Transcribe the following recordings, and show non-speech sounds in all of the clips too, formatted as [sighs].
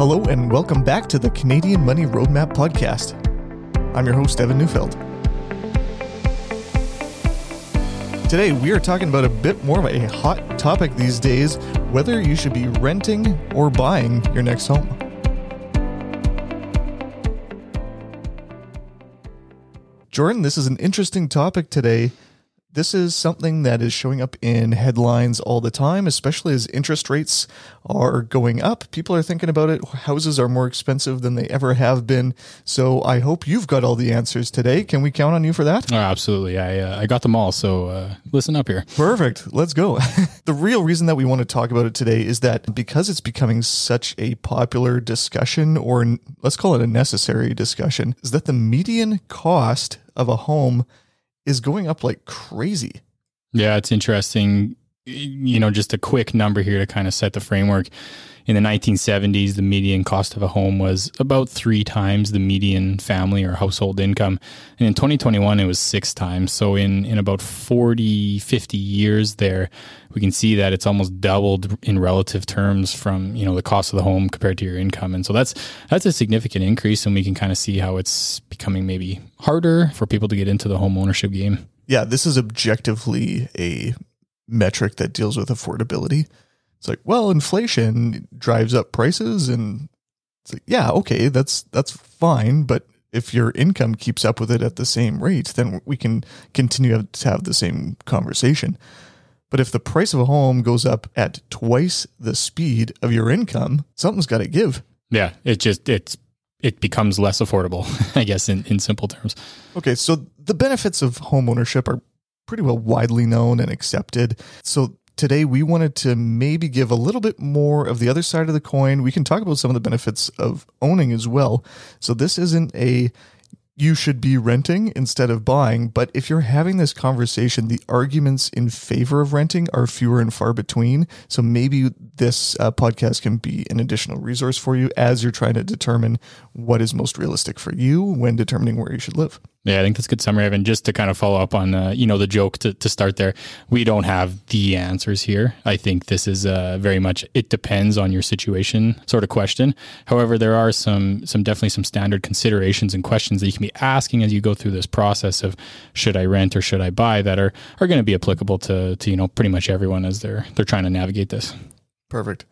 Hello, and welcome back to the Canadian Money Roadmap Podcast. I'm your host, Evan Neufeld. Today, we are talking about a bit more of a hot topic these days whether you should be renting or buying your next home. Jordan, this is an interesting topic today this is something that is showing up in headlines all the time, especially as interest rates are going up. People are thinking about it. Houses are more expensive than they ever have been. So I hope you've got all the answers today. Can we count on you for that? Oh, absolutely. I, uh, I got them all. So uh, listen up here. Perfect. Let's go. [laughs] the real reason that we want to talk about it today is that because it's becoming such a popular discussion, or let's call it a necessary discussion, is that the median cost of a home is going up like crazy. Yeah, it's interesting. You know, just a quick number here to kind of set the framework. In the 1970s, the median cost of a home was about three times the median family or household income. And in 2021, it was six times. So, in, in about 40, 50 years there, we can see that it's almost doubled in relative terms from, you know, the cost of the home compared to your income. And so that's, that's a significant increase. And we can kind of see how it's becoming maybe harder for people to get into the home ownership game. Yeah, this is objectively a metric that deals with affordability. It's like, well, inflation drives up prices and it's like, yeah, okay, that's that's fine, but if your income keeps up with it at the same rate, then we can continue to have the same conversation. But if the price of a home goes up at twice the speed of your income, something's got to give. Yeah, it just it's it becomes less affordable, [laughs] I guess, in, in simple terms. Okay, so the benefits of home ownership are pretty well widely known and accepted. So today we wanted to maybe give a little bit more of the other side of the coin. We can talk about some of the benefits of owning as well. So this isn't a you should be renting instead of buying. But if you're having this conversation, the arguments in favor of renting are fewer and far between. So maybe this uh, podcast can be an additional resource for you as you're trying to determine what is most realistic for you when determining where you should live. Yeah, I think that's a good summary, Evan. Just to kind of follow up on, uh, you know, the joke to, to start there. We don't have the answers here. I think this is uh, very much it depends on your situation sort of question. However, there are some some definitely some standard considerations and questions that you can be asking as you go through this process of should I rent or should I buy that are are going to be applicable to to you know pretty much everyone as they're they're trying to navigate this. Perfect.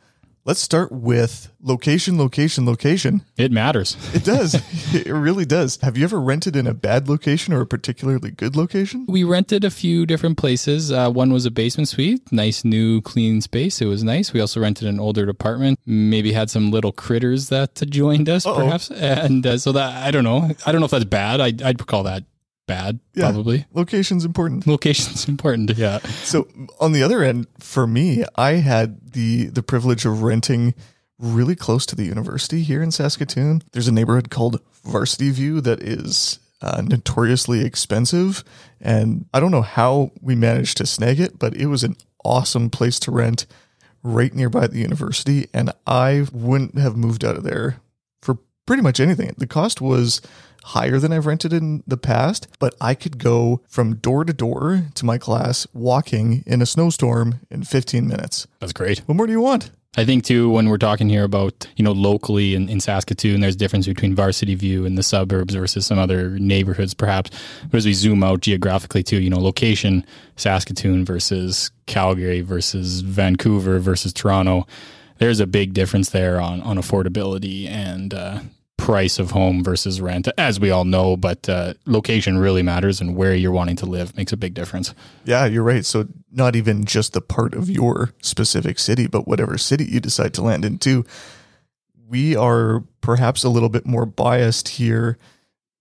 Let's start with location, location, location. It matters. It does. [laughs] it really does. Have you ever rented in a bad location or a particularly good location? We rented a few different places. Uh, one was a basement suite, nice, new, clean space. It was nice. We also rented an older apartment. Maybe had some little critters that [laughs] joined us, Uh-oh. perhaps. And uh, so that I don't know. I don't know if that's bad. I, I'd call that bad, yeah. probably. Location's important. Location's important, yeah. So on the other end, for me, I had the the privilege of renting really close to the university here in Saskatoon. There's a neighborhood called Varsity View that is uh, notoriously expensive, and I don't know how we managed to snag it, but it was an awesome place to rent right nearby the university, and I wouldn't have moved out of there for pretty much anything. The cost was higher than I've rented in the past, but I could go from door to door to my class walking in a snowstorm in 15 minutes. That's great. What more do you want? I think too when we're talking here about you know locally in, in Saskatoon, there's difference between Varsity View and the suburbs versus some other neighborhoods, perhaps. But as we zoom out geographically too, you know, location Saskatoon versus Calgary versus Vancouver versus Toronto, there's a big difference there on on affordability and uh, price of home versus rent, as we all know, but uh, location really matters and where you're wanting to live makes a big difference. Yeah, you're right. So, not even just the part of your specific city, but whatever city you decide to land into. We are perhaps a little bit more biased here,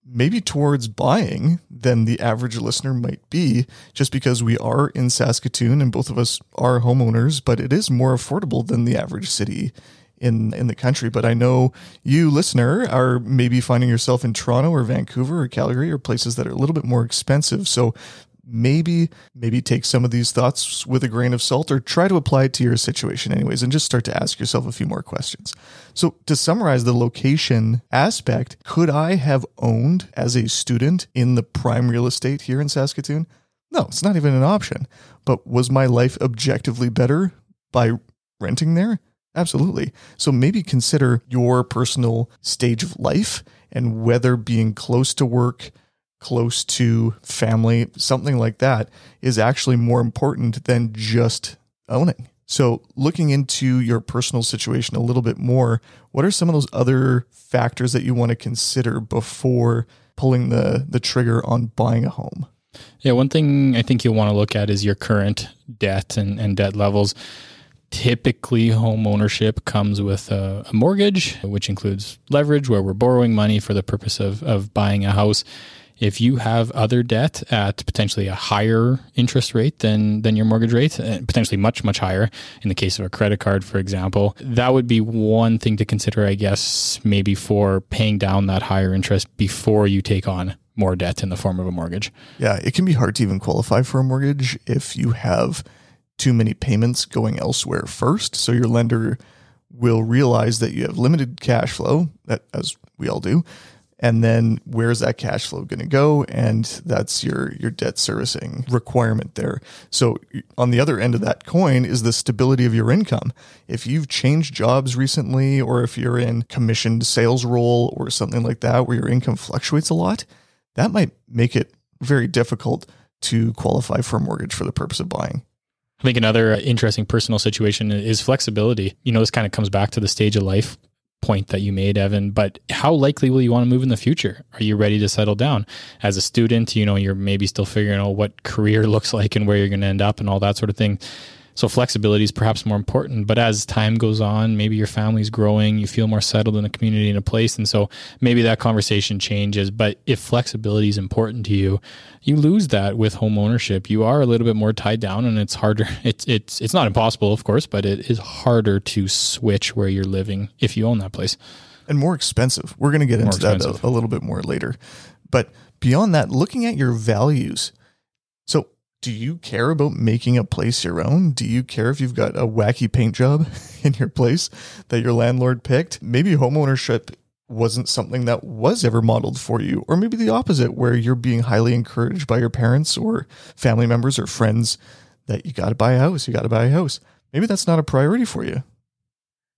maybe towards buying than the average listener might be, just because we are in Saskatoon and both of us are homeowners, but it is more affordable than the average city in in the country. But I know you, listener, are maybe finding yourself in Toronto or Vancouver or Calgary or places that are a little bit more expensive. So maybe maybe take some of these thoughts with a grain of salt or try to apply it to your situation anyways and just start to ask yourself a few more questions. So to summarize the location aspect, could I have owned as a student in the prime real estate here in Saskatoon? No, it's not even an option. But was my life objectively better by renting there? Absolutely. So maybe consider your personal stage of life and whether being close to work, close to family, something like that is actually more important than just owning. So, looking into your personal situation a little bit more, what are some of those other factors that you want to consider before pulling the, the trigger on buying a home? Yeah, one thing I think you'll want to look at is your current debt and, and debt levels. Typically, home ownership comes with a, a mortgage, which includes leverage, where we're borrowing money for the purpose of, of buying a house if you have other debt at potentially a higher interest rate than than your mortgage rate, uh, potentially much much higher in the case of a credit card, for example, that would be one thing to consider, I guess, maybe for paying down that higher interest before you take on more debt in the form of a mortgage. Yeah, it can be hard to even qualify for a mortgage if you have too many payments going elsewhere first. So your lender will realize that you have limited cash flow, that as we all do, and then where's that cash flow going to go? And that's your your debt servicing requirement there. So on the other end of that coin is the stability of your income. If you've changed jobs recently or if you're in commissioned sales role or something like that where your income fluctuates a lot that might make it very difficult to qualify for a mortgage for the purpose of buying I think another interesting personal situation is flexibility. You know, this kind of comes back to the stage of life point that you made, Evan, but how likely will you want to move in the future? Are you ready to settle down? As a student, you know, you're maybe still figuring out what career [laughs] looks like and where you're going to end up and all that sort of thing. So flexibility is perhaps more important. But as time goes on, maybe your family's growing, you feel more settled in a community in a place. And so maybe that conversation changes. But if flexibility is important to you, you lose that with home ownership. You are a little bit more tied down and it's harder. [laughs] It's it's it's not impossible, of course, but it is harder to switch where you're living if you own that place. And more expensive. We're going to get more into expensive. that a, a little bit more later. But beyond that, looking at your values. So do you care about making a place your own? Do you care if you've got a wacky paint job [laughs] in your place that your landlord picked? Maybe homeownership wasn't something that was ever modeled for you, or maybe the opposite, where you're being highly encouraged by your parents or family members or friends that you got to buy a house, you got to buy a house. Maybe that's not a priority for you.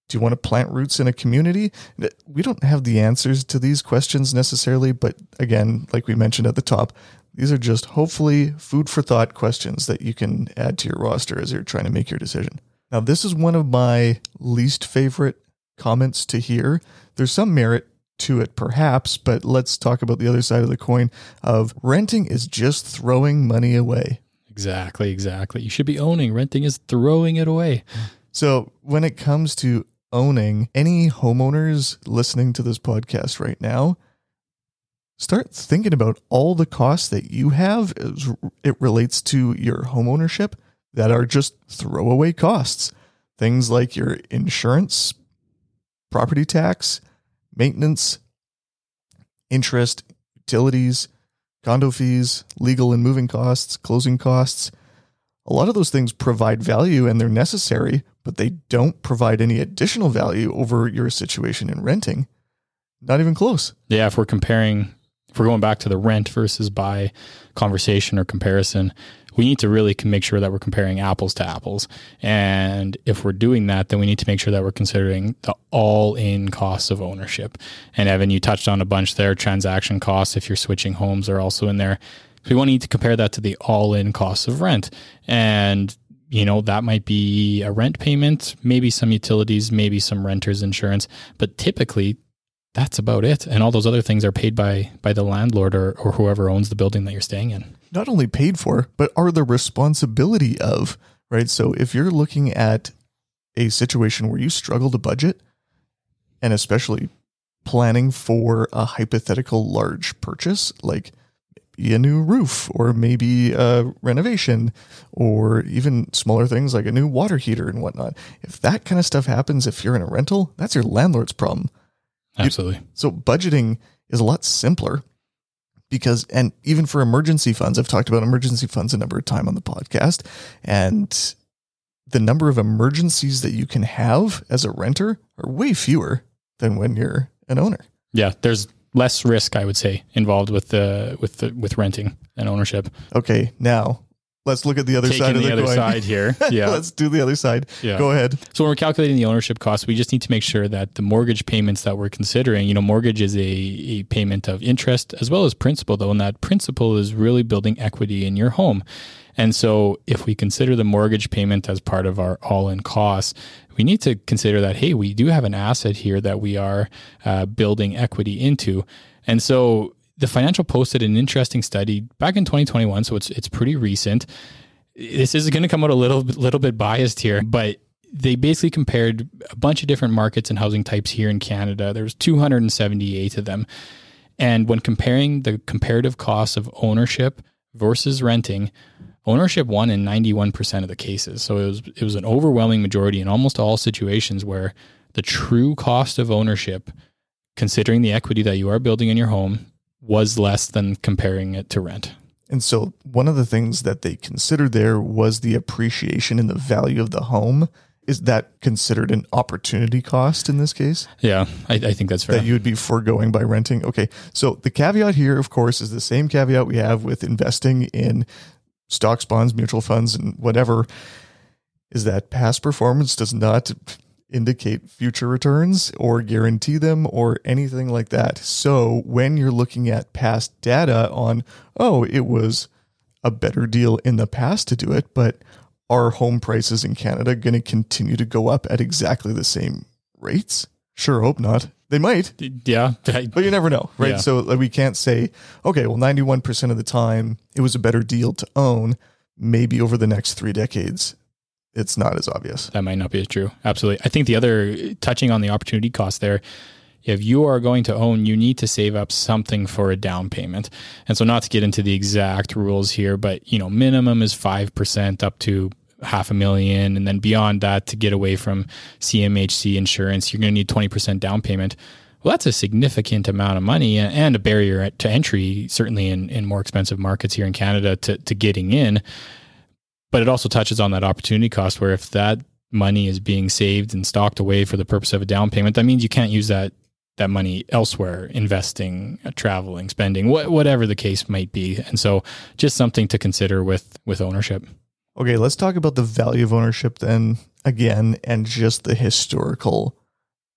Do you want to plant roots in a community? We don't have the answers to these questions necessarily, but again, like we mentioned at the top, these are just hopefully food for thought questions that you can add to your roster as you're trying to make your decision. Now, this is one of my least favorite comments to hear. There's some merit to it, perhaps, but let's talk about the other side of the coin of renting is just throwing money away. Exactly, exactly. You should be owning. Renting is throwing it away. So, when it comes to owning, any homeowners listening to this podcast right now, start thinking about all the costs that you have as it relates to your home ownership that are just throwaway costs. Things like your insurance, property tax, maintenance, interest, utilities, condo fees, legal and moving costs, closing costs. A lot of those things provide value and they're necessary, but they don't provide any additional value over your situation in renting. Not even close. Yeah, if we're comparing if we're going back to the rent versus buy conversation or comparison, we need to really make sure that we're comparing apples to apples. And if we're doing that, then we need to make sure that we're considering the all in costs of ownership. And Evan, you touched on a bunch there. Transaction costs, if you're switching homes, are also in there. So we want to need to compare that to the all in costs of rent. And you know, that might be a rent payment, maybe some utilities, maybe some renter's insurance, but typically that's about it. And all those other things are paid by by the landlord or, or whoever owns the building that you're staying in. Not only paid for, but are the responsibility of, right? So if you're looking at a situation where you struggle to budget, and especially planning for a hypothetical large purchase, like a new roof or maybe a renovation or even smaller things like a new water heater and whatnot. If that kind of stuff happens, if you're in a rental, that's your landlord's problem. Absolutely. so budgeting is a lot simpler because, and even for emergency funds, I've talked about emergency funds a number of times on the podcast, and the number of emergencies that you can have as a renter are way fewer than when you're an owner. Yeah, there's less risk, I would say, involved with the with the with renting and ownership. Okay, now let's look at the other taking side of the, the, other coin. side here. [laughs] Yeah. let's do the other side. Yeah. Go ahead. So when we're calculating the ownership cost, we just need to make sure that the mortgage payments that we're considering, you know, mortgage is a, a payment of interest as well as principal, though, and that principal is really building equity in your home. And so if we consider the mortgage payment as part of our all-in costs, we need to consider that, hey, we do have an asset here that we are uh, building equity into. And so the financial posted an interesting study back in 2021, so it's it's pretty recent. This is going to come out a little little bit biased here, but they basically compared a bunch of different markets and housing types here in Canada. There was 278 of them. And when comparing the comparative costs of ownership versus renting, ownership won in 91% of the cases. So it was it was an overwhelming majority in almost all situations where the true cost of ownership considering the equity that you are building in your home was less than comparing it to rent. And so one of the things that they considered there was the appreciation in the value of the home. Is that considered an opportunity cost in this case Yeah, I, I think that's fair. that you would be foregoing by renting? Okay. So the caveat here, of course, is the same caveat we have with investing in stocks, bonds, mutual funds, and whatever, is that past performance does not indicate future returns or guarantee them or anything like that. So when you're looking at past data on, oh, it was a better deal in the past to do it, but are home prices in Canada going to continue to go up at exactly the same rates? Sure, hope not. They might, yeah, [laughs] but you never know, right? Yeah. So like, we can't say, okay, well, 91% of the time it was a better deal to own. Maybe over the next three decades, it's not as obvious. that might not be as true. Absolutely. I think the other touching on the opportunity cost there, if you are going to own, you need to save up something for a down payment. And so not to get into the exact rules here, but you know, minimum is 5% up to half a million and then beyond that to get away from CMHC insurance, you're going to need 20% down payment. Well, that's a significant amount of money and a barrier to entry, certainly in, in more expensive markets here in Canada to, to getting in. But it also touches on that opportunity cost where if that money is being saved and stocked away for the purpose of a down payment, that means you can't use that that money elsewhere, investing, uh, traveling, spending, wh- whatever the case might be. And so, just something to consider with with ownership. Okay, let's talk about the value of ownership then again and just the historical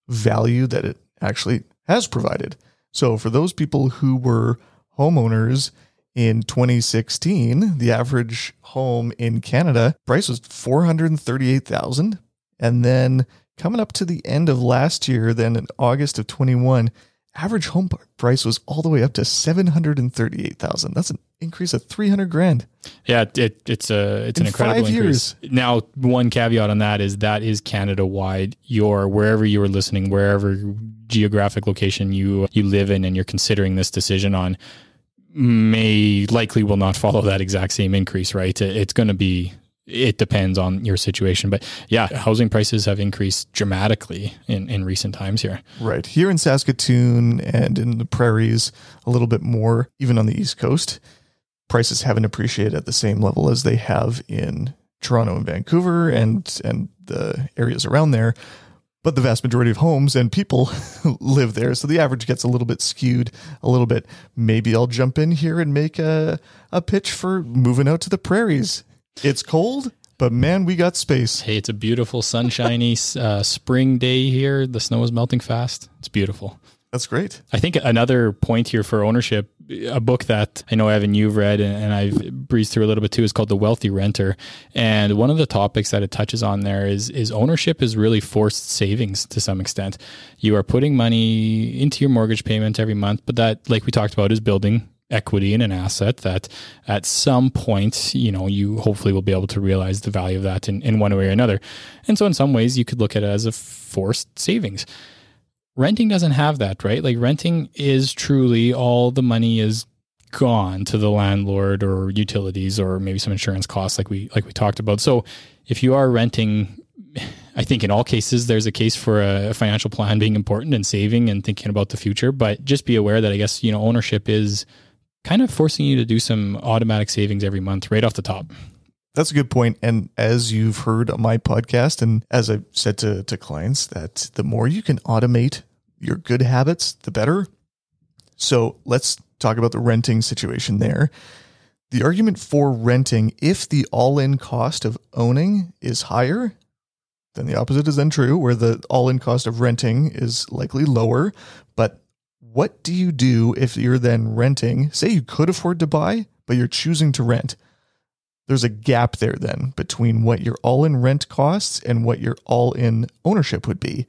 value that it actually has provided. So, for those people who were homeowners in 2016, the average home in Canada price was 438,000 and then coming up to the end of last year then in August of 21, average home price was all the way up to 738,000. That's an increase of 300 grand. Yeah, it, it's a it's In an incredible five increase. Now, one caveat on that is that is Canada wide. Your wherever you are listening, wherever geographic location you you live in, and you're considering this decision on, may likely will not follow that exact same increase. Right? It's going to be. It depends on your situation, but yeah, housing prices have increased dramatically in, in recent times here. Right. Here in Saskatoon and in the prairies, a little bit more, even on the East Coast, prices haven't appreciated at the same level as they have in Toronto and Vancouver and and the areas around there. But the vast majority of homes and people [laughs] live there. So the average gets a little bit skewed, a little bit. Maybe I'll jump in here and make a, a pitch for moving out to the prairies. It's cold, but man, we got space. Hey, it's a beautiful, sunshiny [laughs] uh, spring day here. The snow is melting fast. It's beautiful. That's great. I think another point here for ownership, a book that I know Evan you've read and, I've breezed through a little bit too is called The Wealthy Renter. And one of the topics that it touches on there is is ownership is really forced savings to some extent. You are putting money into your mortgage payment every month, but that like we talked about is building equity in an asset that at some point, you know, you hopefully will be able to realize the value of that in, in one way or another. And so in some ways you could look at it as a forced savings renting doesn't have that, right? Like renting is truly all the money is gone to the landlord or utilities or maybe some insurance costs like we like we talked about. So if you are renting [sighs] I think in all cases there's a case for a financial plan being important and saving and thinking about the future, but just be aware that I guess, you know, ownership is kind of forcing you to do some automatic savings every month right off the top. That's a good point. And as you've heard on my podcast, and as I've said to, to clients, that the more you can automate your good habits, the better. So let's talk about the renting situation there. The argument for renting, if the all in cost of owning is higher, then the opposite is then true, where the all in cost of renting is likely lower. But what do you do if you're then renting? Say you could afford to buy, but you're choosing to rent. There's a gap there then between what your all in rent costs and what your all in ownership would be.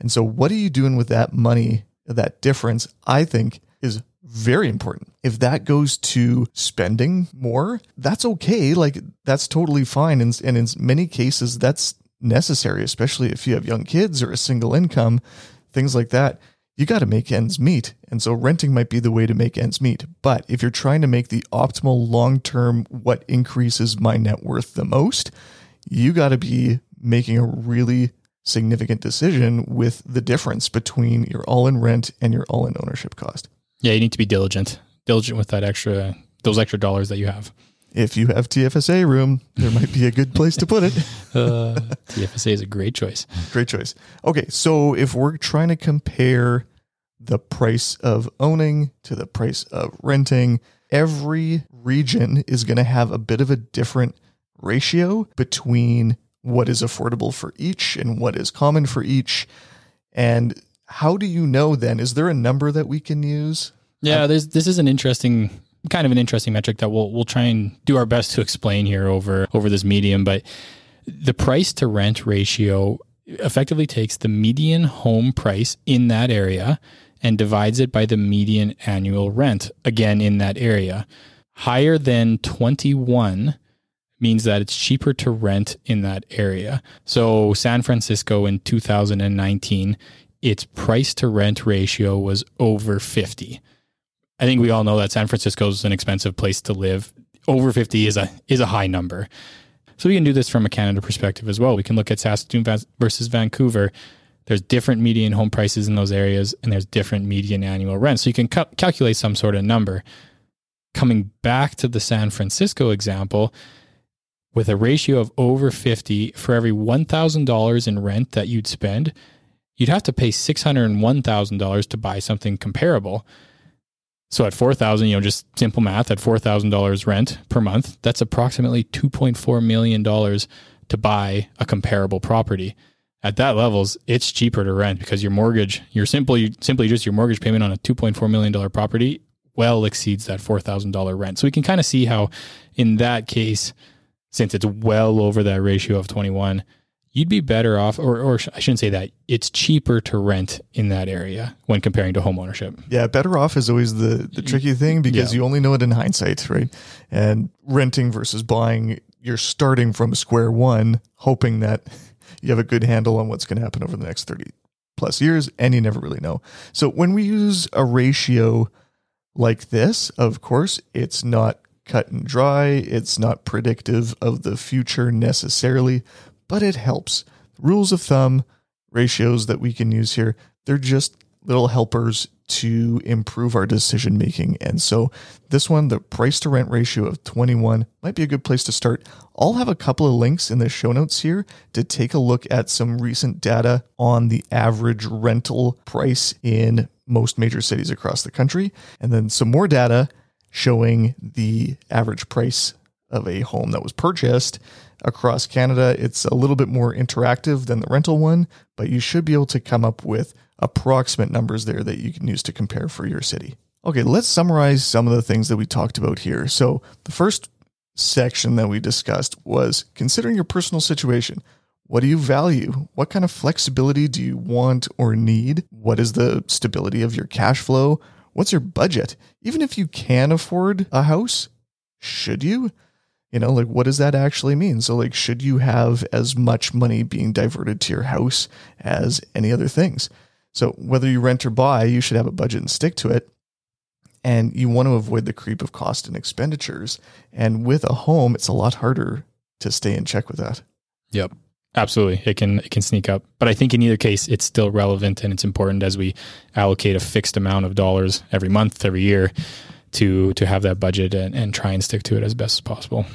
And so, what are you doing with that money, that difference? I think is very important. If that goes to spending more, that's okay. Like, that's totally fine. And, and in many cases, that's necessary, especially if you have young kids or a single income, things like that. You got to make ends meet. And so renting might be the way to make ends meet. But if you're trying to make the optimal long term, what increases my net worth the most, you got to be making a really significant decision with the difference between your all in rent and your all in ownership cost. Yeah, you need to be diligent, diligent with that extra, those extra dollars that you have if you have TFSA room, there might be a good place to put it. [laughs] uh, TFSA is a great choice. Great choice. Okay, so if we're trying to compare the price of owning to the price of renting, every region is going to have a bit of a different ratio between what is affordable for each and what is common for each. And how do you know then? Is there a number that we can use? Yeah, there's this is an interesting kind of an interesting metric that we'll we'll try and do our best to explain here over over this medium. But the price to rent ratio effectively takes the median home price in that area and divides it by the median annual rent again in that area. Higher than 21 means that it's cheaper to rent in that area. So San Francisco in 2019, its price to rent ratio was over 50. I think we all know that San Francisco is an expensive place to live. Over 50 is a is a high number. So we can do this from a Canada perspective as well. We can look at Saskatoon versus Vancouver. There's different median home prices in those areas, and there's different median annual rent. So you can ca- calculate some sort of number. Coming back to the San Francisco example, with a ratio of over 50, for every $1,000 in rent that you'd spend, you'd have to pay $601,000 to buy something comparable. So at 4000 you know, just simple math, at $4,000 rent per month, that's approximately $2.4 million to buy a comparable property. At that levels, it's cheaper to rent because your mortgage, your simply simply just your mortgage payment on a $2.4 million property well exceeds that $4,000 rent. So we can kind of see how in that case, since it's well over that ratio of 21, you'd be better off, or, or I shouldn't say that, it's cheaper to rent in that area when comparing to home ownership. Yeah, better off is always the, the tricky thing because yeah. you only know it in hindsight, right? And renting versus buying, you're starting from square one, hoping that you have a good handle on what's going to happen over the next 30 plus years, and you never really know. So when we use a ratio like this, of course, it's not cut and dry. It's not predictive of the future necessarily, but it helps. Rules of thumb, ratios that we can use here, they're just little helpers to improve our decision making. And so this one, the price to rent ratio of 21 might be a good place to start. I'll have a couple of links in the show notes here to take a look at some recent data on the average rental price in most major cities across the country, and then some more data showing the average price of a home that was purchased across Canada. It's a little bit more interactive than the rental one, but you should be able to come up with approximate numbers there that you can use to compare for your city. Okay, let's summarize some of the things that we talked about here. So, the first section that we discussed was considering your personal situation. What do you value? What kind of flexibility do you want or need? What is the stability of your cash flow? What's your budget? Even if you can afford a house, should you? You know, like what does that actually mean? So, like, should you have as much money being diverted to your house as any other things? So, whether you rent or buy, you should have a budget and stick to it. And you want to avoid the creep of cost and expenditures. And with a home, it's a lot harder to stay in check with that. Yep. Absolutely. It can it can sneak up. But I think in either case it's still relevant and it's important as we allocate a fixed amount of dollars every month, every year to to have that budget and, and try and stick to it as best as possible.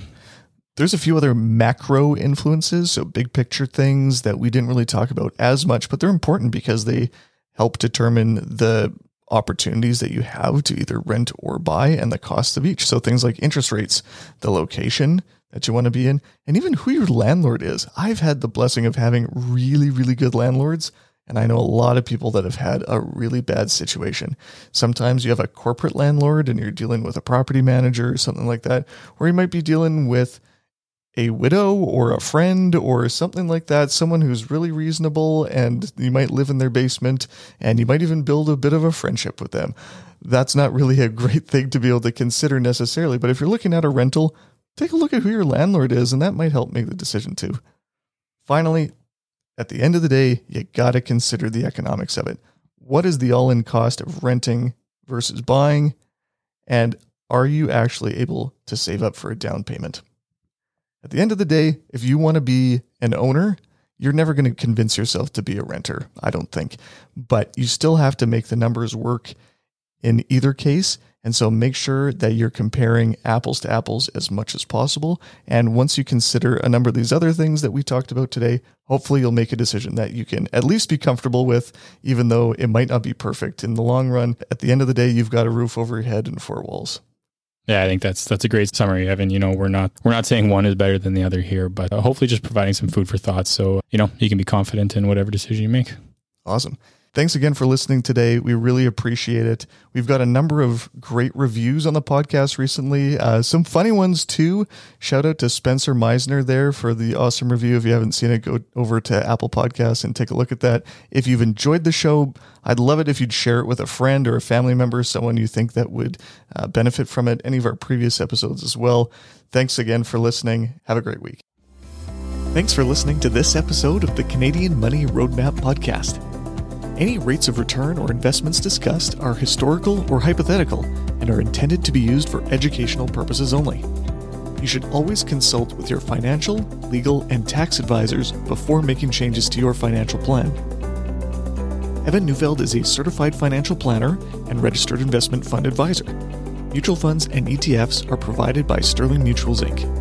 There's a few other macro influences, so big picture things that we didn't really talk about as much, but they're important because they help determine the opportunities that you have to either rent or buy and the cost of each. So things like interest rates, the location that you want to be in, and even who your landlord is. I've had the blessing of having really, really good landlords. And I know a lot of people that have had a really bad situation. Sometimes you have a corporate landlord and you're dealing with a property manager or something like that, or you might be dealing with a widow or a friend or something like that, someone who's really reasonable and you might live in their basement and you might even build a bit of a friendship with them. That's not really a great thing to be able to consider necessarily, but if you're looking at a rental, take a look at who your landlord is and that might help make the decision too. Finally, at the end of the day, you got to consider the economics of it. What is the all in cost of renting versus buying? And are you actually able to save up for a down payment? At the end of the day, if you want to be an owner, you're never going to convince yourself to be a renter, I don't think. But you still have to make the numbers work in either case. And so make sure that you're comparing apples to apples as much as possible. And once you consider a number of these other things that we talked about today, hopefully you'll make a decision that you can at least be comfortable with, even though it might not be perfect in the long run. At the end of the day, you've got a roof over your head and four walls. Yeah, I think that's that's a great summary, Evan. You know, we're not we're not saying one is better than the other here, but uh, hopefully just providing some food for thought, so you know you can be confident in whatever decision you make. Awesome. Thanks again for listening today. We really appreciate it. We've got a number of great reviews on the podcast recently, uh, some funny ones too. Shout out to Spencer Meisner there for the awesome review. If you haven't seen it, go over to Apple Podcasts and take a look at that. If you've enjoyed the show, I'd love it if you'd share it with a friend or a family member, someone you think that would uh, benefit from it. Any of our previous episodes as well. Thanks again for listening. Have a great week. Thanks for listening to this episode of the Canadian Money Roadmap Podcast. Any rates of return or investments discussed are historical or hypothetical and are intended to be used for educational purposes only. You should always consult with your financial, legal, and tax advisors before making changes to your financial plan. Evan Neufeld is a certified financial planner and registered investment fund advisor. Mutual funds and ETFs are provided by Sterling Mutuals Inc.